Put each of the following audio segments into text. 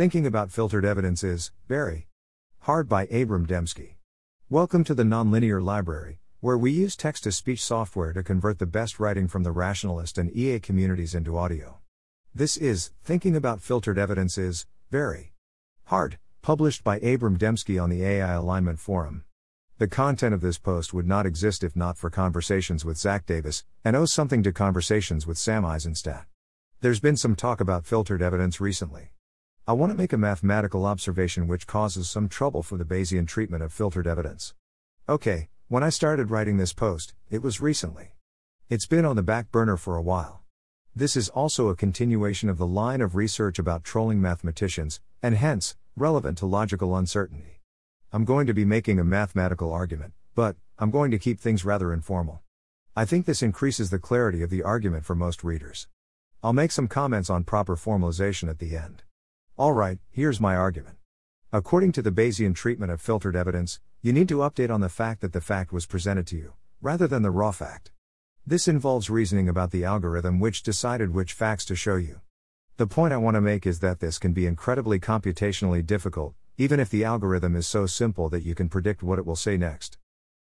Thinking about filtered evidence is very hard by Abram Demski. Welcome to the Nonlinear Library, where we use text to speech software to convert the best writing from the rationalist and EA communities into audio. This is Thinking About Filtered Evidence is Very Hard, published by Abram Demski on the AI Alignment Forum. The content of this post would not exist if not for conversations with Zack Davis, and owes something to conversations with Sam Eisenstat. There's been some talk about filtered evidence recently. I want to make a mathematical observation which causes some trouble for the Bayesian treatment of filtered evidence. Okay, when I started writing this post, it was recently. It's been on the back burner for a while. This is also a continuation of the line of research about trolling mathematicians, and hence, relevant to logical uncertainty. I'm going to be making a mathematical argument, but, I'm going to keep things rather informal. I think this increases the clarity of the argument for most readers. I'll make some comments on proper formalization at the end. Alright, here's my argument. According to the Bayesian treatment of filtered evidence, you need to update on the fact that the fact was presented to you, rather than the raw fact. This involves reasoning about the algorithm which decided which facts to show you. The point I want to make is that this can be incredibly computationally difficult, even if the algorithm is so simple that you can predict what it will say next.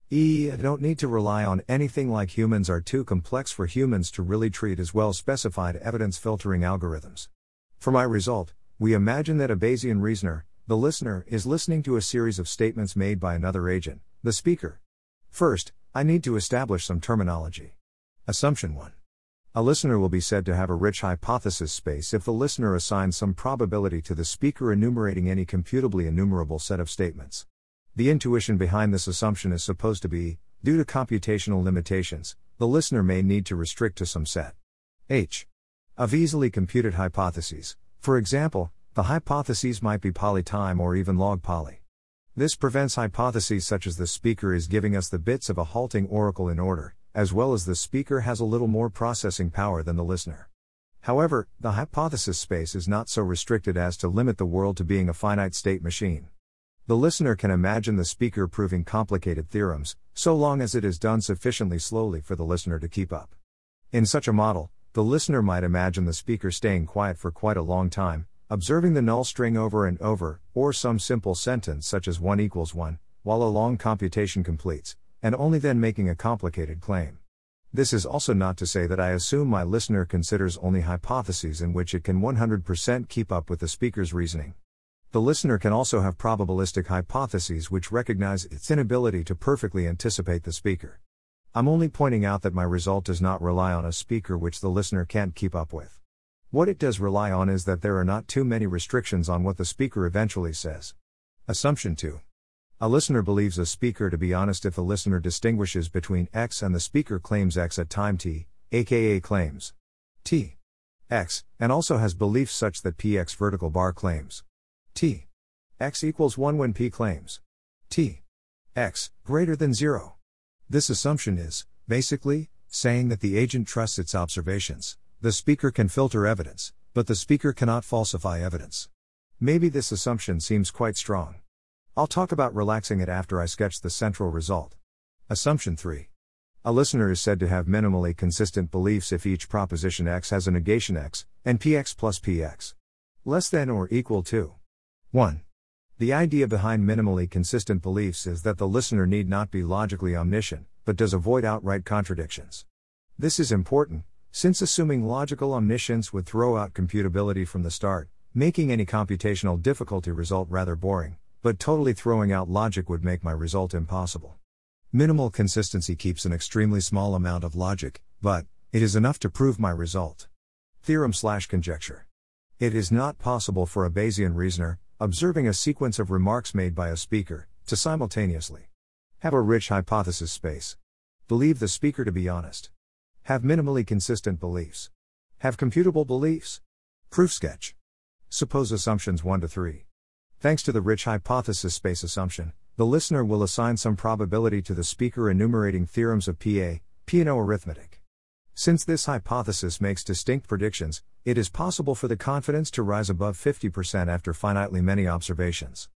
E. don't need to rely on anything like humans are too complex for humans to really treat as well specified evidence filtering algorithms. For my result, we imagine that a Bayesian reasoner, the listener, is listening to a series of statements made by another agent, the speaker. First, I need to establish some terminology. Assumption 1. A listener will be said to have a rich hypothesis space if the listener assigns some probability to the speaker enumerating any computably enumerable set of statements. The intuition behind this assumption is supposed to be due to computational limitations, the listener may need to restrict to some set H of easily computed hypotheses, for example, the hypotheses might be polytime or even log poly. This prevents hypotheses such as the speaker is giving us the bits of a halting oracle in order, as well as the speaker has a little more processing power than the listener. However, the hypothesis space is not so restricted as to limit the world to being a finite state machine. The listener can imagine the speaker proving complicated theorems, so long as it is done sufficiently slowly for the listener to keep up. In such a model, the listener might imagine the speaker staying quiet for quite a long time, observing the null string over and over, or some simple sentence such as 1 equals 1, while a long computation completes, and only then making a complicated claim. This is also not to say that I assume my listener considers only hypotheses in which it can 100% keep up with the speaker's reasoning. The listener can also have probabilistic hypotheses which recognize its inability to perfectly anticipate the speaker. I'm only pointing out that my result does not rely on a speaker which the listener can't keep up with. What it does rely on is that there are not too many restrictions on what the speaker eventually says. Assumption 2. A listener believes a speaker to be honest if the listener distinguishes between X and the speaker claims X at time t, aka claims T X, and also has beliefs such that PX vertical bar claims T X equals 1 when P claims T X greater than 0. This assumption is, basically, saying that the agent trusts its observations. The speaker can filter evidence, but the speaker cannot falsify evidence. Maybe this assumption seems quite strong. I'll talk about relaxing it after I sketch the central result. Assumption 3. A listener is said to have minimally consistent beliefs if each proposition X has a negation X, and Px plus Px less than or equal to 1. The idea behind minimally consistent beliefs is that the listener need not be logically omniscient, but does avoid outright contradictions. This is important, since assuming logical omniscience would throw out computability from the start, making any computational difficulty result rather boring, but totally throwing out logic would make my result impossible. Minimal consistency keeps an extremely small amount of logic, but it is enough to prove my result. Theorem slash conjecture. It is not possible for a Bayesian reasoner, observing a sequence of remarks made by a speaker, to simultaneously have a rich hypothesis space, believe the speaker to be honest, have minimally consistent beliefs, have computable beliefs. Proof sketch. Suppose assumptions 1 to 3. Thanks to the rich hypothesis space assumption, the listener will assign some probability to the speaker enumerating theorems of PA, Peano arithmetic. Since this hypothesis makes distinct predictions, it is possible for the confidence to rise above 50% after finitely many observations.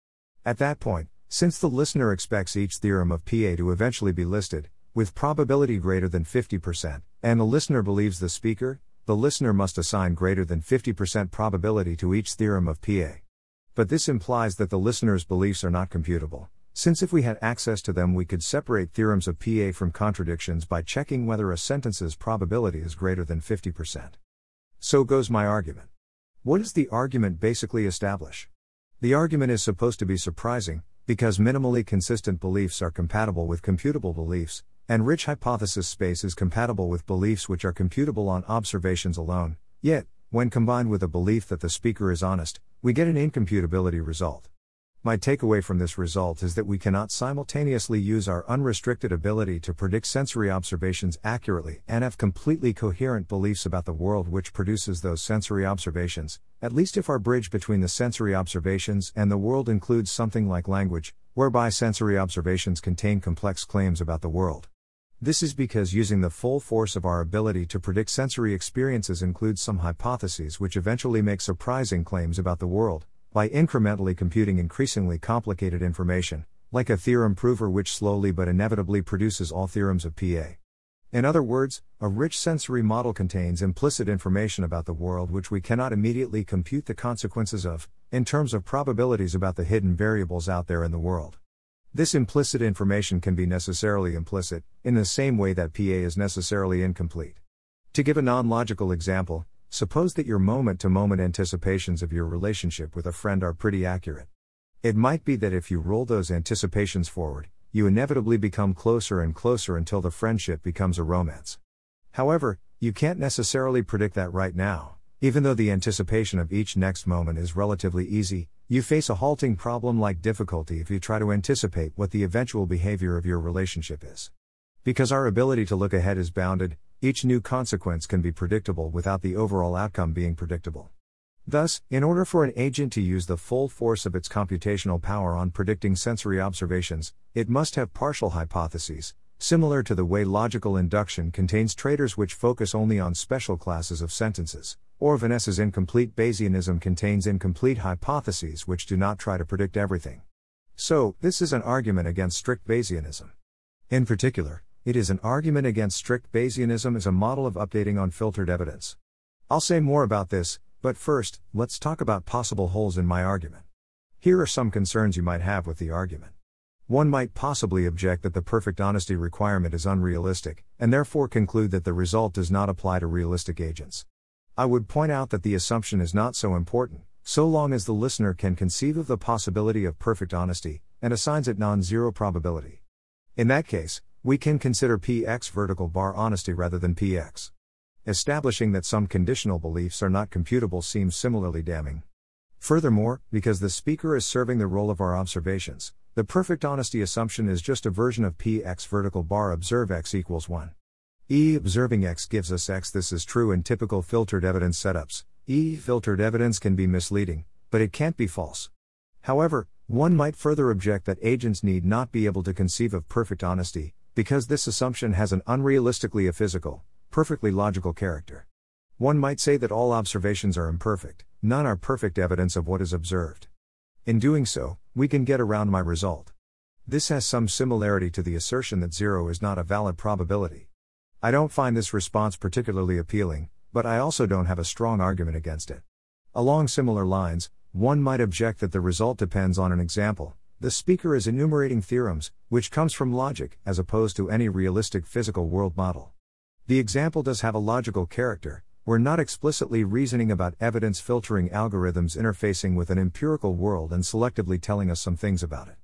At that point, since the listener expects each theorem of PA to eventually be listed, with probability greater than 50%, and the listener believes the speaker, the listener must assign greater than 50% probability to each theorem of PA. But this implies that the listener's beliefs are not computable, since if we had access to them, we could separate theorems of PA from contradictions by checking whether a sentence's probability is greater than 50%. So goes my argument. What does the argument basically establish? The argument is supposed to be surprising, because minimally consistent beliefs are compatible with computable beliefs, and rich hypothesis space is compatible with beliefs which are computable on observations alone, yet, when combined with a belief that the speaker is honest, we get an incomputability result. My takeaway from this result is that we cannot simultaneously use our unrestricted ability to predict sensory observations accurately and have completely coherent beliefs about the world which produces those sensory observations, at least if our bridge between the sensory observations and the world includes something like language, whereby sensory observations contain complex claims about the world. This is because using the full force of our ability to predict sensory experiences includes some hypotheses which eventually make surprising claims about the world, by incrementally computing increasingly complicated information, like a theorem prover which slowly but inevitably produces all theorems of PA. In other words, a rich sensory model contains implicit information about the world which we cannot immediately compute the consequences of, in terms of probabilities about the hidden variables out there in the world. This implicit information can be necessarily implicit, in the same way that PA is necessarily incomplete. To give a non logical example, Suppose that your moment to moment anticipations of your relationship with a friend are pretty accurate. It might be that if you roll those anticipations forward, you inevitably become closer and closer until the friendship becomes a romance. However, you can't necessarily predict that right now. Even though the anticipation of each next moment is relatively easy, you face a halting problem like difficulty if you try to anticipate what the eventual behavior of your relationship is. Because our ability to look ahead is bounded, each new consequence can be predictable without the overall outcome being predictable. Thus, in order for an agent to use the full force of its computational power on predicting sensory observations, it must have partial hypotheses, similar to the way logical induction contains traders which focus only on special classes of sentences, or Vanessa's incomplete Bayesianism contains incomplete hypotheses which do not try to predict everything. So, this is an argument against strict Bayesianism. In particular, it is an argument against strict Bayesianism as a model of updating unfiltered evidence. I'll say more about this, but first, let's talk about possible holes in my argument. Here are some concerns you might have with the argument. One might possibly object that the perfect honesty requirement is unrealistic, and therefore conclude that the result does not apply to realistic agents. I would point out that the assumption is not so important, so long as the listener can conceive of the possibility of perfect honesty, and assigns it non zero probability. In that case, we can consider px vertical bar honesty rather than px. Establishing that some conditional beliefs are not computable seems similarly damning. Furthermore, because the speaker is serving the role of our observations, the perfect honesty assumption is just a version of px vertical bar observe x equals 1. E observing x gives us x. This is true in typical filtered evidence setups. E filtered evidence can be misleading, but it can't be false. However, one might further object that agents need not be able to conceive of perfect honesty, because this assumption has an unrealistically a physical, perfectly logical character. One might say that all observations are imperfect, none are perfect evidence of what is observed. In doing so, we can get around my result. This has some similarity to the assertion that zero is not a valid probability. I don't find this response particularly appealing, but I also don't have a strong argument against it. Along similar lines, one might object that the result depends on an example, the speaker is enumerating theorems, which comes from logic, as opposed to any realistic physical world model. The example does have a logical character, we're not explicitly reasoning about evidence filtering algorithms interfacing with an empirical world and selectively telling us some things about it.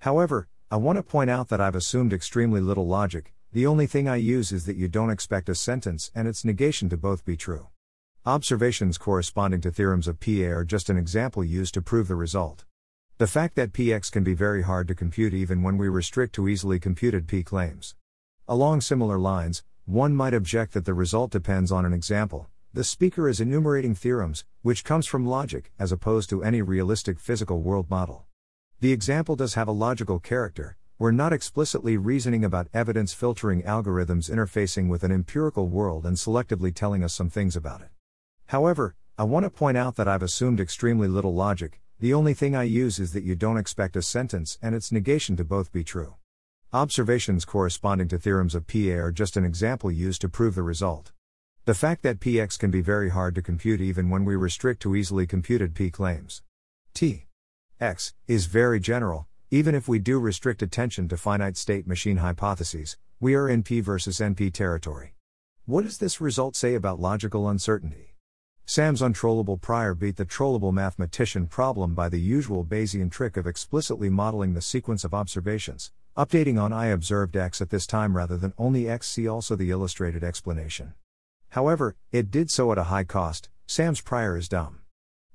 However, I want to point out that I've assumed extremely little logic, the only thing I use is that you don't expect a sentence and its negation to both be true. Observations corresponding to theorems of PA are just an example used to prove the result. The fact that px can be very hard to compute even when we restrict to easily computed p claims. Along similar lines, one might object that the result depends on an example. The speaker is enumerating theorems, which comes from logic, as opposed to any realistic physical world model. The example does have a logical character, we're not explicitly reasoning about evidence filtering algorithms interfacing with an empirical world and selectively telling us some things about it. However, I want to point out that I've assumed extremely little logic, the only thing I use is that you don't expect a sentence and its negation to both be true. Observations corresponding to theorems of PA are just an example used to prove the result. The fact that px can be very hard to compute even when we restrict to easily computed p claims. T. X, is very general, even if we do restrict attention to finite state machine hypotheses, we are in P versus NP territory. What does this result say about logical uncertainty? Sam's untrollable prior beat the trollable mathematician problem by the usual Bayesian trick of explicitly modeling the sequence of observations, updating on I observed X at this time rather than only X. See also the illustrated explanation. However, it did so at a high cost. Sam's prior is dumb.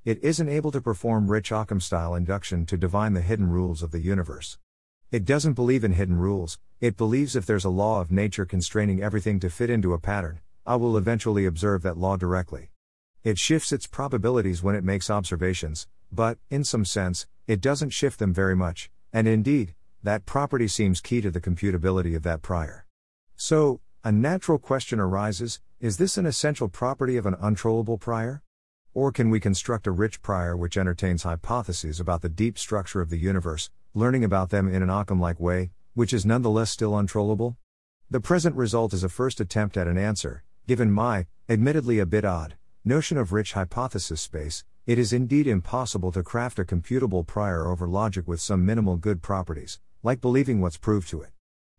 It isn't able to perform rich Occam style induction to divine the hidden rules of the universe. It doesn't believe in hidden rules, it believes if there's a law of nature constraining everything to fit into a pattern, I will eventually observe that law directly. It shifts its probabilities when it makes observations, but, in some sense, it doesn't shift them very much, and indeed, that property seems key to the computability of that prior. So, a natural question arises is this an essential property of an untrollable prior? Or can we construct a rich prior which entertains hypotheses about the deep structure of the universe, learning about them in an Occam like way, which is nonetheless still untrollable? The present result is a first attempt at an answer, given my, admittedly a bit odd, notion of rich hypothesis space, it is indeed impossible to craft a computable prior over logic with some minimal good properties, like believing what's proved to it.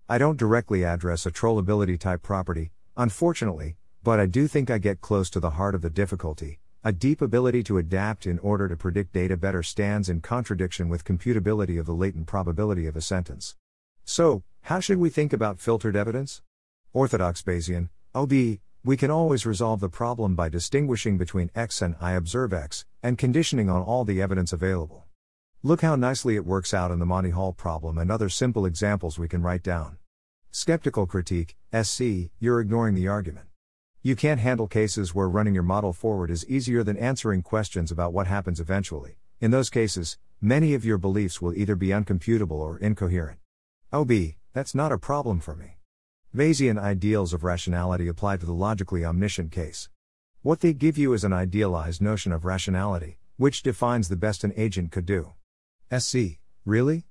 I don't directly address a trollability type property, unfortunately, but I do think I get close to the heart of the difficulty, a deep ability to adapt in order to predict data better stands in contradiction with computability of the latent probability of a sentence. So, how should we think about filtered evidence? Orthodox Bayesian, OB, we can always resolve the problem by distinguishing between X and I observe X, and conditioning on all the evidence available. Look how nicely it works out in the Monty Hall problem and other simple examples we can write down. Skeptical critique, SC, you're ignoring the argument. You can't handle cases where running your model forward is easier than answering questions about what happens eventually. In those cases, many of your beliefs will either be uncomputable or incoherent. Oh, OB, that's not a problem for me. Bayesian ideals of rationality apply to the logically omniscient case. What they give you is an idealized notion of rationality, which defines the best an agent could do. SC, really?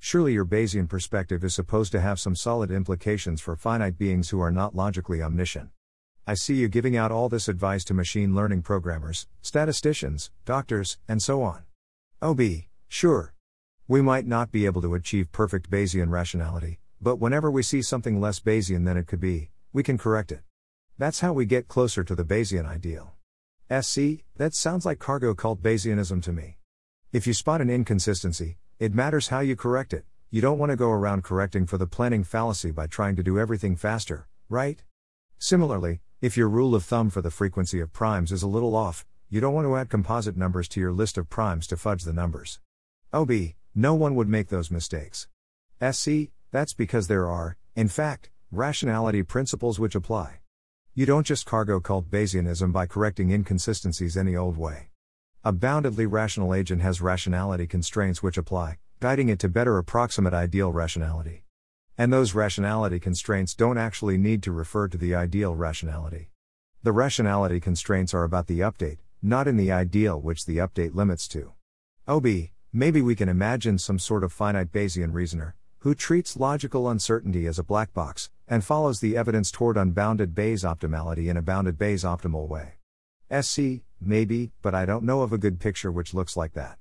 Surely your Bayesian perspective is supposed to have some solid implications for finite beings who are not logically omniscient. I see you giving out all this advice to machine learning programmers, statisticians, doctors, and so on. OB, sure. We might not be able to achieve perfect Bayesian rationality, but whenever we see something less Bayesian than it could be, we can correct it. That's how we get closer to the Bayesian ideal. SC, that sounds like cargo cult Bayesianism to me. If you spot an inconsistency, it matters how you correct it. You don't want to go around correcting for the planning fallacy by trying to do everything faster, right? Similarly, if your rule of thumb for the frequency of primes is a little off, you don't want to add composite numbers to your list of primes to fudge the numbers. OB, no one would make those mistakes. SC, that's because there are, in fact, rationality principles which apply. You don't just cargo cult Bayesianism by correcting inconsistencies any old way. A boundedly rational agent has rationality constraints which apply, guiding it to better approximate ideal rationality. And those rationality constraints don't actually need to refer to the ideal rationality. The rationality constraints are about the update, not in the ideal which the update limits to. Oh, OB, maybe we can imagine some sort of finite Bayesian reasoner, who treats logical uncertainty as a black box, and follows the evidence toward unbounded Bayes optimality in a bounded Bayes optimal way. SC, maybe, but I don't know of a good picture which looks like that.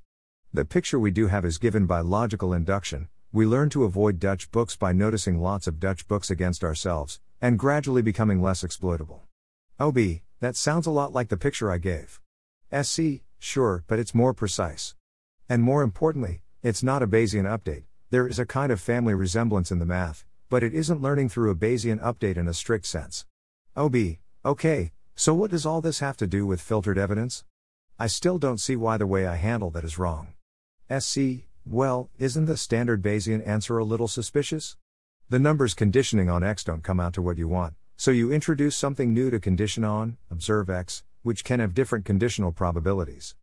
The picture we do have is given by logical induction, we learn to avoid Dutch books by noticing lots of Dutch books against ourselves, and gradually becoming less exploitable. OB, that sounds a lot like the picture I gave. SC, sure, but it's more precise. And more importantly, it's not a Bayesian update, there is a kind of family resemblance in the math, but it isn't learning through a Bayesian update in a strict sense. OB, okay, so what does all this have to do with filtered evidence? I still don't see why the way I handle that is wrong. SC, well, isn't the standard Bayesian answer a little suspicious? The numbers conditioning on x don't come out to what you want, so you introduce something new to condition on, observe x, which can have different conditional probabilities.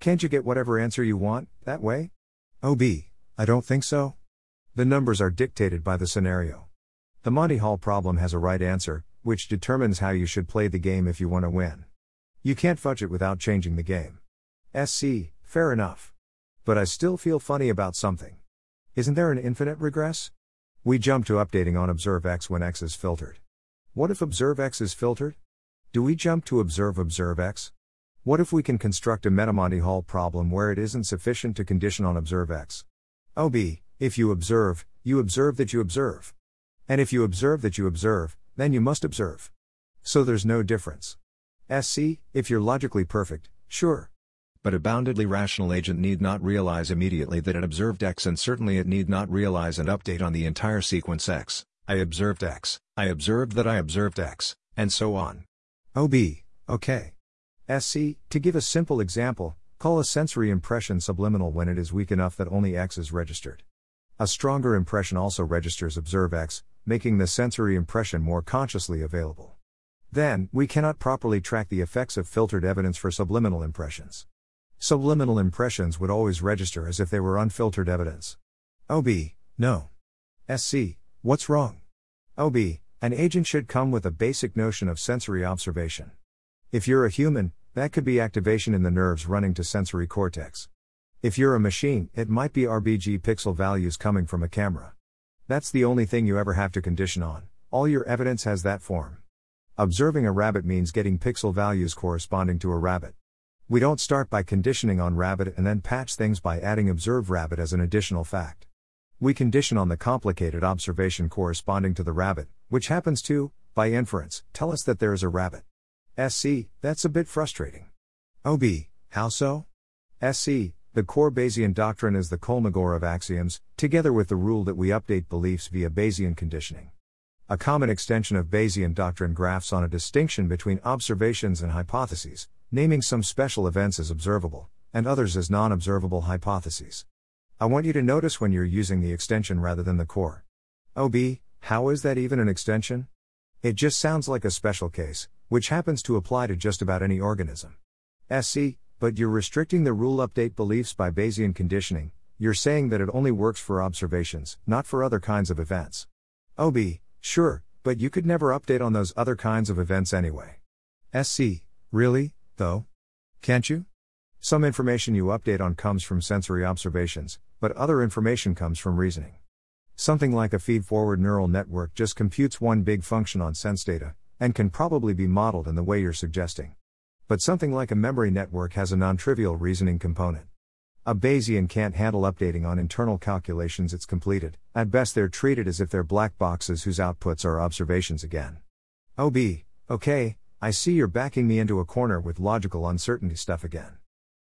Can't you get whatever answer you want, that way? OB, I don't think so. The numbers are dictated by the scenario. The Monty Hall problem has a right answer, which determines how you should play the game if you want to win. You can't fudge it without changing the game. SC, fair enough. But I still feel funny about something. Isn't there an infinite regress? We jump to updating on observe x when x is filtered. What if observe x is filtered? Do we jump to observe observe x? What if we can construct a meta-Monty Hall problem where it isn't sufficient to condition on observe x? OB, if you observe, you observe that you observe. And if you observe that you observe, then you must observe. So there's no difference. SC, if you're logically perfect, sure. But a boundedly rational agent need not realize immediately that it observed X and certainly it need not realize and update on the entire sequence X. I observed X, I observed that I observed X, and so on. OB, okay. SC, to give a simple example, call a sensory impression subliminal when it is weak enough that only X is registered. A stronger impression also registers observe X, making the sensory impression more consciously available. Then, we cannot properly track the effects of filtered evidence for subliminal impressions. Subliminal impressions would always register as if they were unfiltered evidence. OB, no. SC, what's wrong? OB, an agent should come with a basic notion of sensory observation. If you're a human, that could be activation in the nerves running to sensory cortex. If you're a machine, it might be RGB pixel values coming from a camera. That's the only thing you ever have to condition on, all your evidence has that form. Observing a rabbit means getting pixel values corresponding to a rabbit. We don't start by conditioning on rabbit and then patch things by adding observe rabbit as an additional fact. We condition on the complicated observation corresponding to the rabbit, which happens to, by inference, tell us that there is a rabbit. SC, that's a bit frustrating. OB, how so? SC, the core Bayesian doctrine is the Kolmogorov axioms, together with the rule that we update beliefs via Bayesian conditioning. A common extension of Bayesian doctrine graphs on a distinction between observations and hypotheses, naming some special events as observable, and others as non observable hypotheses. I want you to notice when you're using the extension rather than the core. OB, how is that even an extension? It just sounds like a special case, which happens to apply to just about any organism. SC, but you're restricting the rule update beliefs by Bayesian conditioning, you're saying that it only works for observations, not for other kinds of events. OB, sure, but you could never update on those other kinds of events anyway. SC, really, though? Can't you? Some information you update on comes from sensory observations, but other information comes from reasoning. Something like a feed forward neural network just computes one big function on sense data, and can probably be modeled in the way you're suggesting. But something like a memory network has a non trivial reasoning component. A Bayesian can't handle updating on internal calculations it's completed, at best they're treated as if they're black boxes whose outputs are observations again. Oh, OB, okay, I see you're backing me into a corner with logical uncertainty stuff again.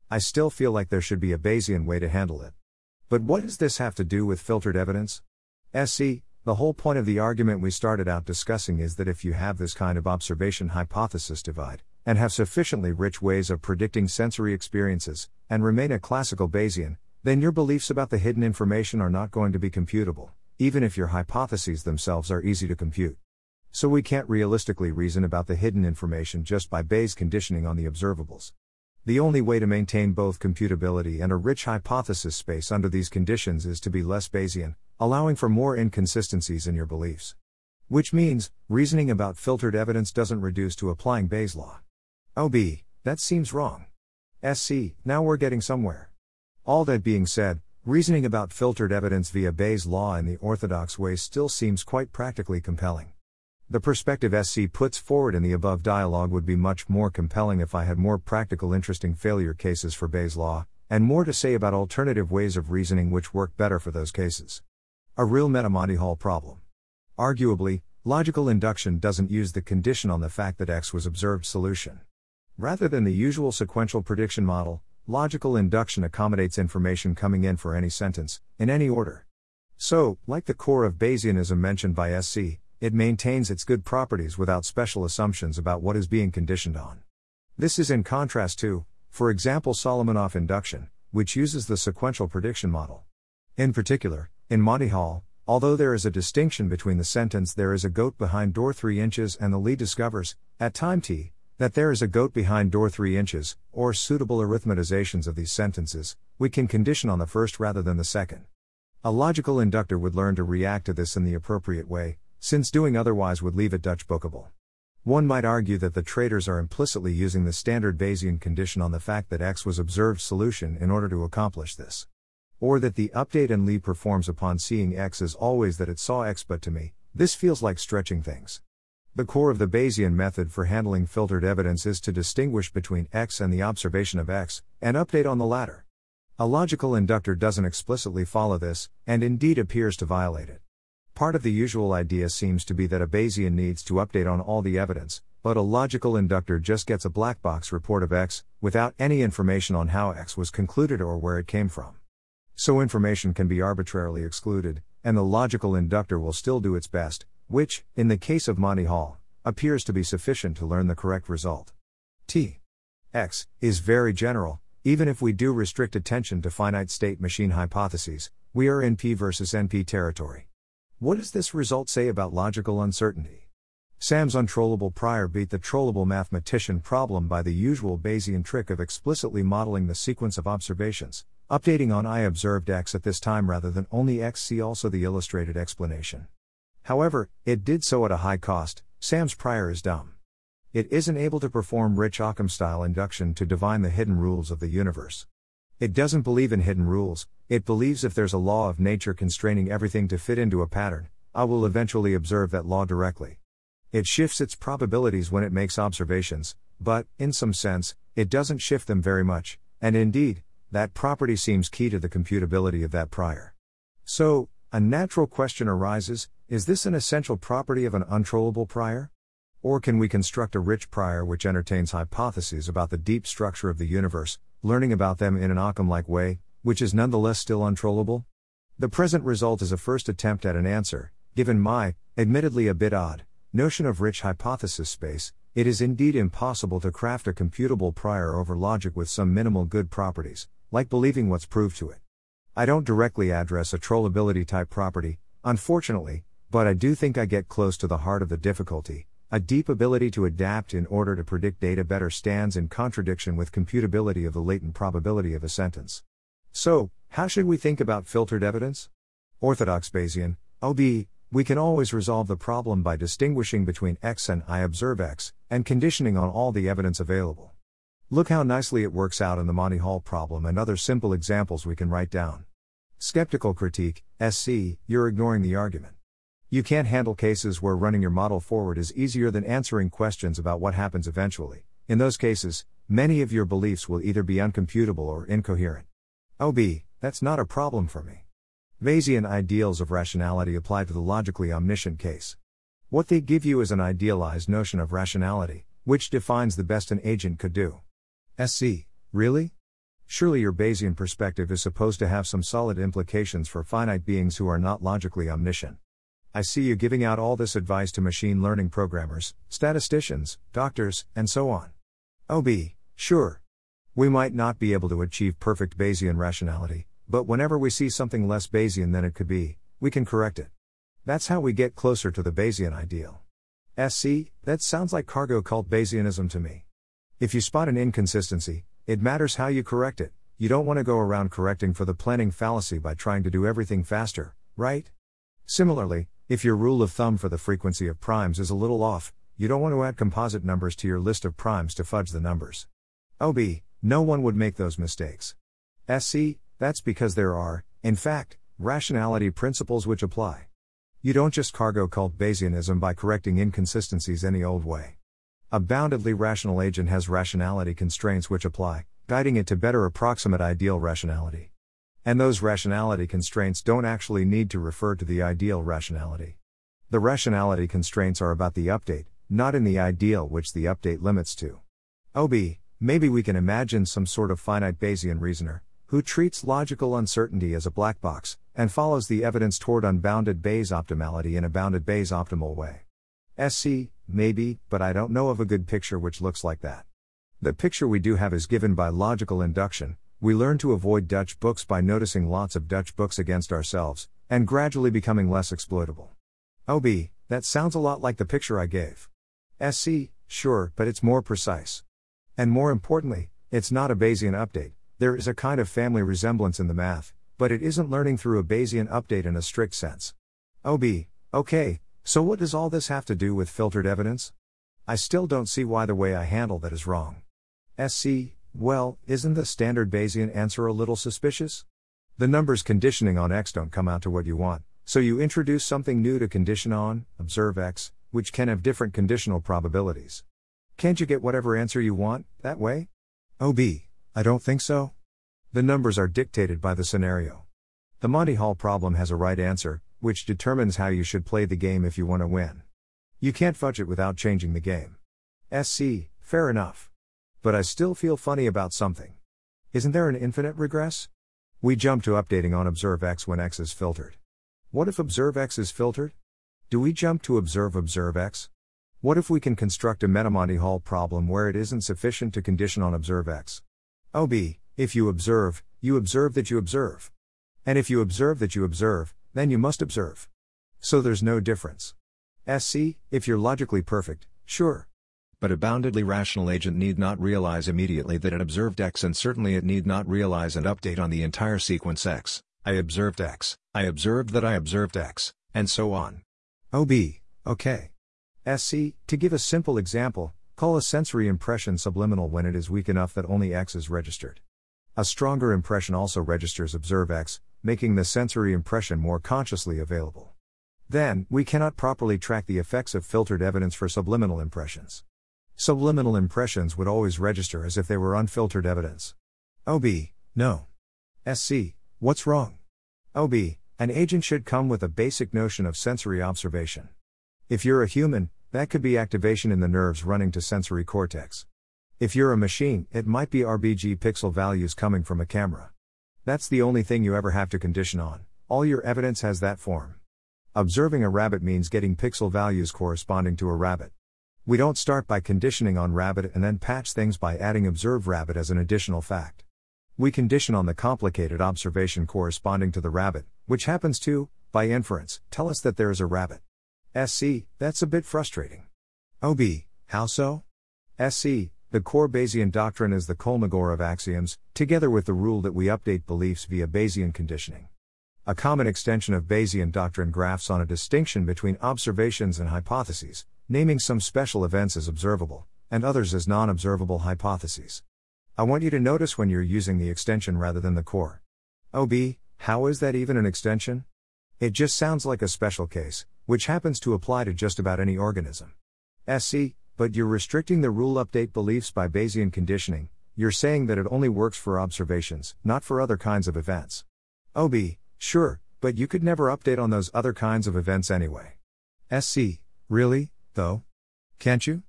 I still feel like there should be a Bayesian way to handle it. But what does this have to do with filtered evidence? SC, the whole point of the argument we started out discussing is that if you have this kind of observation hypothesis divide, and have sufficiently rich ways of predicting sensory experiences, and remain a classical Bayesian, then your beliefs about the hidden information are not going to be computable, even if your hypotheses themselves are easy to compute. So we can't realistically reason about the hidden information just by Bayes conditioning on the observables. The only way to maintain both computability and a rich hypothesis space under these conditions is to be less Bayesian, allowing for more inconsistencies in your beliefs. Which means, reasoning about filtered evidence doesn't reduce to applying Bayes' law. Oh, OB, that seems wrong. SC, now we're getting somewhere. All that being said, reasoning about filtered evidence via Bayes' law in the orthodox way still seems quite practically compelling. The perspective SC puts forward in the above dialogue would be much more compelling if I had more practical interesting failure cases for Bayes' law, and more to say about alternative ways of reasoning which work better for those cases. A real meta Monty Hall problem. Arguably, logical induction doesn't use the condition on the fact that X was observed solution. Rather than the usual sequential prediction model, logical induction accommodates information coming in for any sentence, in any order. So, like the core of Bayesianism mentioned by SC, it maintains its good properties without special assumptions about what is being conditioned on. This is in contrast to, for example, Solomonoff induction, which uses the sequential prediction model. In particular, in Monty Hall, although there is a distinction between the sentence there is a goat behind door 3 inches and the lead discovers, at time t, that there is a goat behind door 3 inches, or suitable arithmetizations of these sentences, we can condition on the first rather than the second. A logical inductor would learn to react to this in the appropriate way, since doing otherwise would leave it Dutch bookable. One might argue that the traders are implicitly using the standard Bayesian condition on the fact that X was observed solution in order to accomplish this. Or that the update and lead performs upon seeing X is always that it saw X but to me, this feels like stretching things. The core of the Bayesian method for handling filtered evidence is to distinguish between X and the observation of X, and update on the latter. A logical inductor doesn't explicitly follow this, and indeed appears to violate it. Part of the usual idea seems to be that a Bayesian needs to update on all the evidence, but a logical inductor just gets a black box report of X, without any information on how X was concluded or where it came from. So information can be arbitrarily excluded, and the logical inductor will still do its best, which, in the case of Monty Hall, appears to be sufficient to learn the correct result. T. X is very general, even if we do restrict attention to finite state machine hypotheses, we are in P versus NP territory. What does this result say about logical uncertainty? Sam's untrollable prior beat the trollable mathematician problem by the usual Bayesian trick of explicitly modeling the sequence of observations, updating on I observed X at this time rather than only X. See also the illustrated explanation. However, it did so at a high cost. Sam's prior is dumb. It isn't able to perform rich Occam style induction to divine the hidden rules of the universe. It doesn't believe in hidden rules, it believes if there's a law of nature constraining everything to fit into a pattern, I will eventually observe that law directly. It shifts its probabilities when it makes observations, but, in some sense, it doesn't shift them very much, and indeed, that property seems key to the computability of that prior. So, a natural question arises is this an essential property of an untrollable prior? Or can we construct a rich prior which entertains hypotheses about the deep structure of the universe, learning about them in an Occam like way, which is nonetheless still untrollable? The present result is a first attempt at an answer, given my, admittedly a bit odd, notion of rich hypothesis space, it is indeed impossible to craft a computable prior over logic with some minimal good properties, like believing what's proved to it. I don't directly address a trollability type property, unfortunately, but I do think I get close to the heart of the difficulty. A deep ability to adapt in order to predict data better stands in contradiction with computability of the latent probability of a sentence. So, how should we think about filtered evidence? Orthodox Bayesian, OB, we can always resolve the problem by distinguishing between X and I observe X, and conditioning on all the evidence available. Look how nicely it works out in the Monty Hall problem and other simple examples we can write down. Skeptical critique, SC, you're ignoring the argument. You can't handle cases where running your model forward is easier than answering questions about what happens eventually. In those cases, many of your beliefs will either be uncomputable or incoherent. Oh, OB, that's not a problem for me. Bayesian ideals of rationality apply to the logically omniscient case. What they give you is an idealized notion of rationality, which defines the best an agent could do. SC, really? Surely your Bayesian perspective is supposed to have some solid implications for finite beings who are not logically omniscient. I see you giving out all this advice to machine learning programmers, statisticians, doctors, and so on. OB, sure. We might not be able to achieve perfect Bayesian rationality, but whenever we see something less Bayesian than it could be, we can correct it. That's how we get closer to the Bayesian ideal. SC, that sounds like cargo cult Bayesianism to me. If you spot an inconsistency, it matters how you correct it, you don't want to go around correcting for the planning fallacy by trying to do everything faster, right? Similarly, if your rule of thumb for the frequency of primes is a little off, you don't want to add composite numbers to your list of primes to fudge the numbers. OB, no one would make those mistakes. SC, that's because there are, in fact, rationality principles which apply. You don't just cargo cult Bayesianism by correcting inconsistencies any old way. A boundedly rational agent has rationality constraints which apply, guiding it to better approximate ideal rationality. And those rationality constraints don't actually need to refer to the ideal rationality. The rationality constraints are about the update, not in the ideal which the update limits to. Oh, OB, maybe we can imagine some sort of finite Bayesian reasoner, who treats logical uncertainty as a black box, and follows the evidence toward unbounded Bayes optimality in a bounded Bayes optimal way. SC, maybe, but I don't know of a good picture which looks like that. The picture we do have is given by logical induction. We learn to avoid Dutch books by noticing lots of Dutch books against ourselves, and gradually becoming less exploitable. OB, that sounds a lot like the picture I gave. SC, sure, but it's more precise. And more importantly, it's not a Bayesian update, there is a kind of family resemblance in the math, but it isn't learning through a Bayesian update in a strict sense. OB, okay, so what does all this have to do with filtered evidence? I still don't see why the way I handle that is wrong. SC, well, isn't the standard Bayesian answer a little suspicious? The numbers conditioning on x don't come out to what you want, so you introduce something new to condition on, observe x, which can have different conditional probabilities. Can't you get whatever answer you want, that way? OB, I don't think so. The numbers are dictated by the scenario. The Monty Hall problem has a right answer, which determines how you should play the game if you want to win. You can't fudge it without changing the game. SC, fair enough. But I still feel funny about something. Isn't there an infinite regress? We jump to updating on observe x when x is filtered. What if observe x is filtered? Do we jump to observe observe x? What if we can construct a meta-Monty Hall problem where it isn't sufficient to condition on observe x? OB, if you observe, you observe that you observe. And if you observe that you observe, then you must observe. So there's no difference. SC, if you're logically perfect, sure. But a boundedly rational agent need not realize immediately that it observed X and certainly it need not realize and update on the entire sequence X. I observed X, I observed that I observed X, and so on. OB, okay. SC, to give a simple example, call a sensory impression subliminal when it is weak enough that only X is registered. A stronger impression also registers observe X, making the sensory impression more consciously available. Then, we cannot properly track the effects of filtered evidence for subliminal impressions. Subliminal impressions would always register as if they were unfiltered evidence. OB, no. SC, what's wrong? OB, an agent should come with a basic notion of sensory observation. If you're a human, that could be activation in the nerves running to sensory cortex. If you're a machine, it might be RGB pixel values coming from a camera. That's the only thing you ever have to condition on, all your evidence has that form. Observing a rabbit means getting pixel values corresponding to a rabbit. We don't start by conditioning on rabbit and then patch things by adding observe rabbit as an additional fact. We condition on the complicated observation corresponding to the rabbit, which happens to, by inference, tell us that there is a rabbit. SC, that's a bit frustrating. OB, how so? SC, the core Bayesian doctrine is the Kolmogorov of axioms, together with the rule that we update beliefs via Bayesian conditioning. A common extension of Bayesian doctrine graphs on a distinction between observations and hypotheses, naming some special events as observable, and others as non observable hypotheses. I want you to notice when you're using the extension rather than the core. OB, how is that even an extension? It just sounds like a special case, which happens to apply to just about any organism. SC, but you're restricting the rule update beliefs by Bayesian conditioning, you're saying that it only works for observations, not for other kinds of events. OB, sure, but you could never update on those other kinds of events anyway. SC, really, though? Can't you?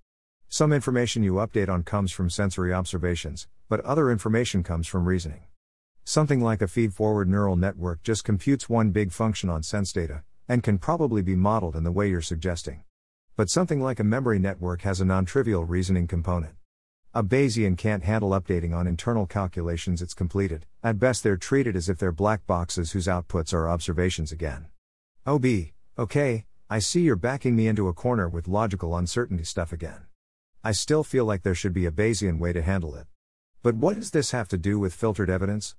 Some information you update on comes from sensory observations, but other information comes from reasoning. Something like a feed forward neural network just computes one big function on sense data, and can probably be modeled in the way you're suggesting. But something like a memory network has a non trivial reasoning component. A Bayesian can't handle updating on internal calculations it's completed, at best they're treated as if they're black boxes whose outputs are observations again. OB, okay, I see you're backing me into a corner with logical uncertainty stuff again. I still feel like there should be a Bayesian way to handle it. But what does this have to do with filtered evidence?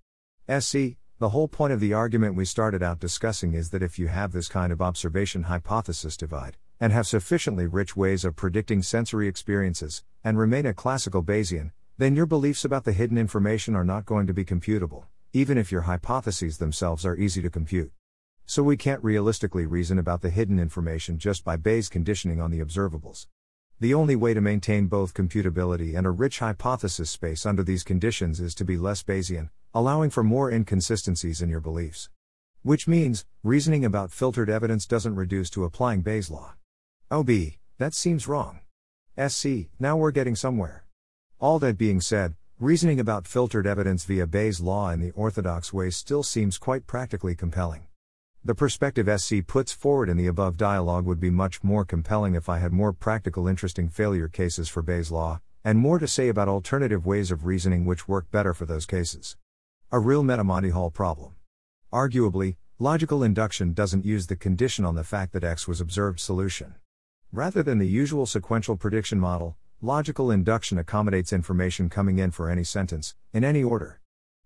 SC, the whole point of the argument we started out discussing is that if you have this kind of observation hypothesis divide, and have sufficiently rich ways of predicting sensory experiences, and remain a classical Bayesian, then your beliefs about the hidden information are not going to be computable, even if your hypotheses themselves are easy to compute. So we can't realistically reason about the hidden information just by Bayes conditioning on the observables. The only way to maintain both computability and a rich hypothesis space under these conditions is to be less Bayesian, allowing for more inconsistencies in your beliefs. Which means, reasoning about filtered evidence doesn't reduce to applying Bayes' law. Oh, OB, that seems wrong. SC, now we're getting somewhere. All that being said, reasoning about filtered evidence via Bayes' law in the orthodox way still seems quite practically compelling. The perspective SC puts forward in the above dialogue would be much more compelling if I had more practical interesting failure cases for Bayes' law, and more to say about alternative ways of reasoning which work better for those cases. A real meta-Monty Hall problem. Arguably, logical induction doesn't use the condition on the fact that X was observed solution. Rather than the usual sequential prediction model, logical induction accommodates information coming in for any sentence, in any order.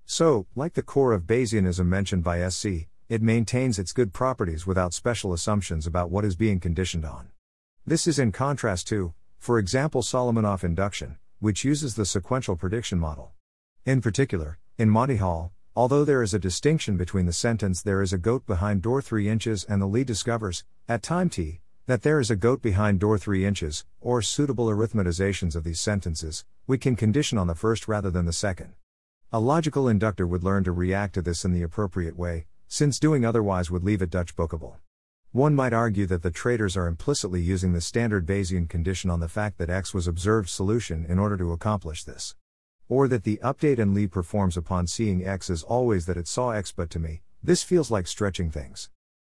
So, like the core of Bayesianism mentioned by SC, it maintains its good properties without special assumptions about what is being conditioned on. This is in contrast to, for example, Solomonoff induction, which uses the sequential prediction model. In particular, in Monty Hall, although there is a distinction between the sentence there is a goat behind door 3 inches and the Lee discovers, at time t, that there is a goat behind door 3 inches, or suitable arithmetizations of these sentences, we can condition on the first rather than the second. A logical inductor would learn to react to this in the appropriate way, since doing otherwise would leave it Dutch bookable. One might argue that the traders are implicitly using the standard Bayesian condition on the fact that X was observed solution in order to accomplish this. Or that the update and Lee performs upon seeing X is always that it saw X, but to me, this feels like stretching things.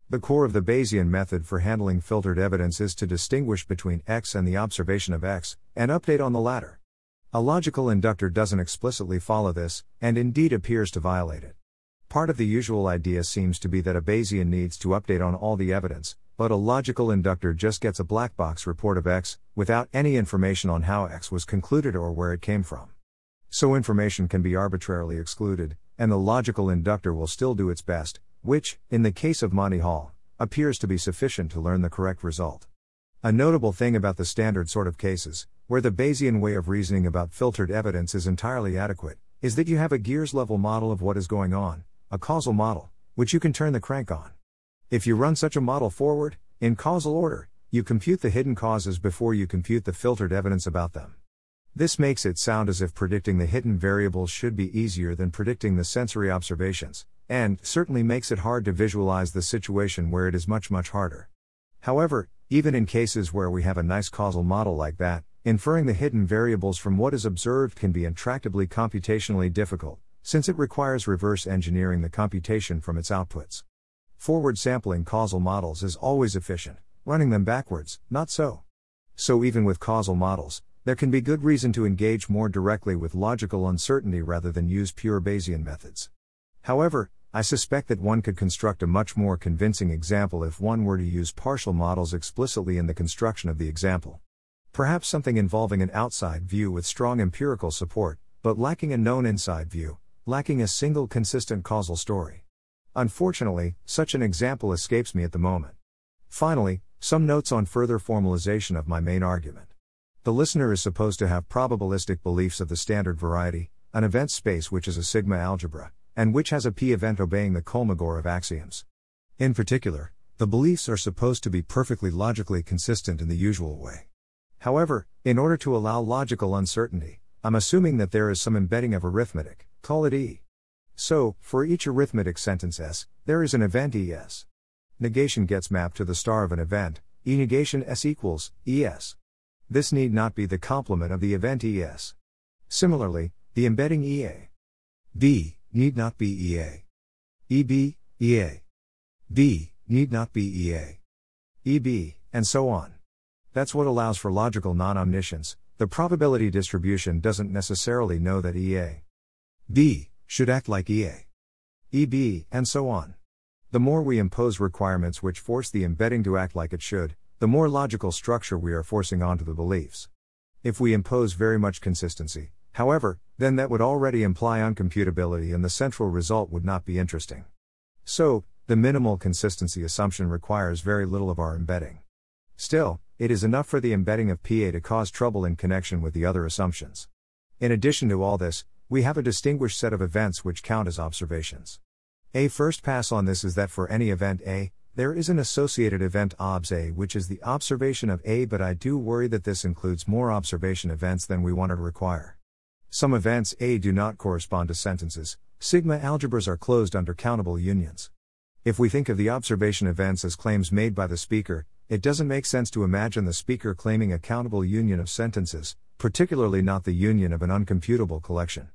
The core of the Bayesian method for handling filtered evidence is to distinguish between X and the observation of X, and update on the latter. A logical inductor doesn't explicitly follow this, and indeed appears to violate it. Part of the usual idea seems to be that a Bayesian needs to update on all the evidence, but a logical inductor just gets a black box report of X, without any information on how X was concluded or where it came from. So information can be arbitrarily excluded, and the logical inductor will still do its best, which, in the case of Monty Hall, appears to be sufficient to learn the correct result. A notable thing about the standard sort of cases, where the Bayesian way of reasoning about filtered evidence is entirely adequate, is that you have a gears level model of what is going on, a causal model, which you can turn the crank on. If you run such a model forward, in causal order, you compute the hidden causes before you compute the filtered evidence about them. This makes it sound as if predicting the hidden variables should be easier than predicting the sensory observations, and certainly makes it hard to visualize the situation where it is much, much harder. However, even in cases where we have a nice causal model like that, inferring the hidden variables from what is observed can be intractably computationally difficult, since it requires reverse engineering the computation from its outputs. Forward sampling causal models is always efficient, running them backwards, not so. So, even with causal models, there can be good reason to engage more directly with logical uncertainty rather than use pure Bayesian methods. However, I suspect that one could construct a much more convincing example if one were to use partial models explicitly in the construction of the example. Perhaps something involving an outside view with strong empirical support, but lacking a known inside view, lacking a single consistent causal story. Unfortunately, such an example escapes me at the moment. Finally, some notes on further formalization of my main argument. The listener is supposed to have probabilistic beliefs of the standard variety, an event space which is a sigma algebra, and which has a p event obeying the Kolmogorov axioms. In particular, the beliefs are supposed to be perfectly logically consistent in the usual way. However, in order to allow logical uncertainty, I'm assuming that there is some embedding of arithmetic, call it E. So, for each arithmetic sentence S, there is an event ES. Negation gets mapped to the star of an event, E negation S equals ES. This need not be the complement of the event ES. Similarly, the embedding EA. B need not be EA. EB, EA. B need not be EA. EB, and so on. That's what allows for logical non omniscience. The probability distribution doesn't necessarily know that EA. B should act like EA. EB, and so on. The more we impose requirements which force the embedding to act like it should, the more logical structure we are forcing onto the beliefs. If we impose very much consistency, however, then that would already imply uncomputability and the central result would not be interesting. So, the minimal consistency assumption requires very little of our embedding. Still, it is enough for the embedding of PA to cause trouble in connection with the other assumptions. In addition to all this, we have a distinguished set of events which count as observations. A first pass on this is that for any event A, there is an associated event OBS A which is the observation of A, but I do worry that this includes more observation events than we want to require. Some events A do not correspond to sentences, sigma algebras are closed under countable unions. If we think of the observation events as claims made by the speaker, it doesn't make sense to imagine the speaker claiming a countable union of sentences, particularly not the union of an uncomputable collection.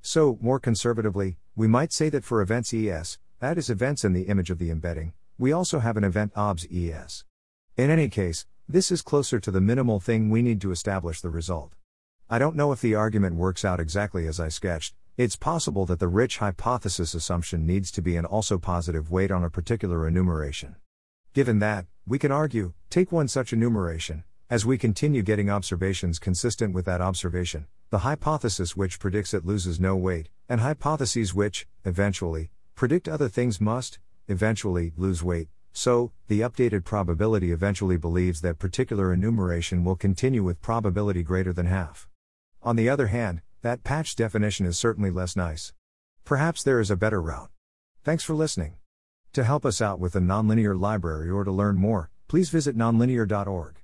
So, more conservatively, we might say that for events ES, that is events in the image of the embedding, we also have an event OBS ES. In any case, this is closer to the minimal thing we need to establish the result. I don't know if the argument works out exactly as I sketched, it's possible that the rich hypothesis assumption needs to be an also positive weight on a particular enumeration. Given that, we can argue, take one such enumeration, as we continue getting observations consistent with that observation, the hypothesis which predicts it loses no weight, and hypotheses which, eventually, predict other things must, eventually, lose weight. So, the updated probability eventually believes that particular enumeration will continue with probability greater than half. On the other hand, that patch definition is certainly less nice. Perhaps there is a better route. Thanks for listening. To help us out with the nonlinear library or to learn more, Please visit nonlinear.org.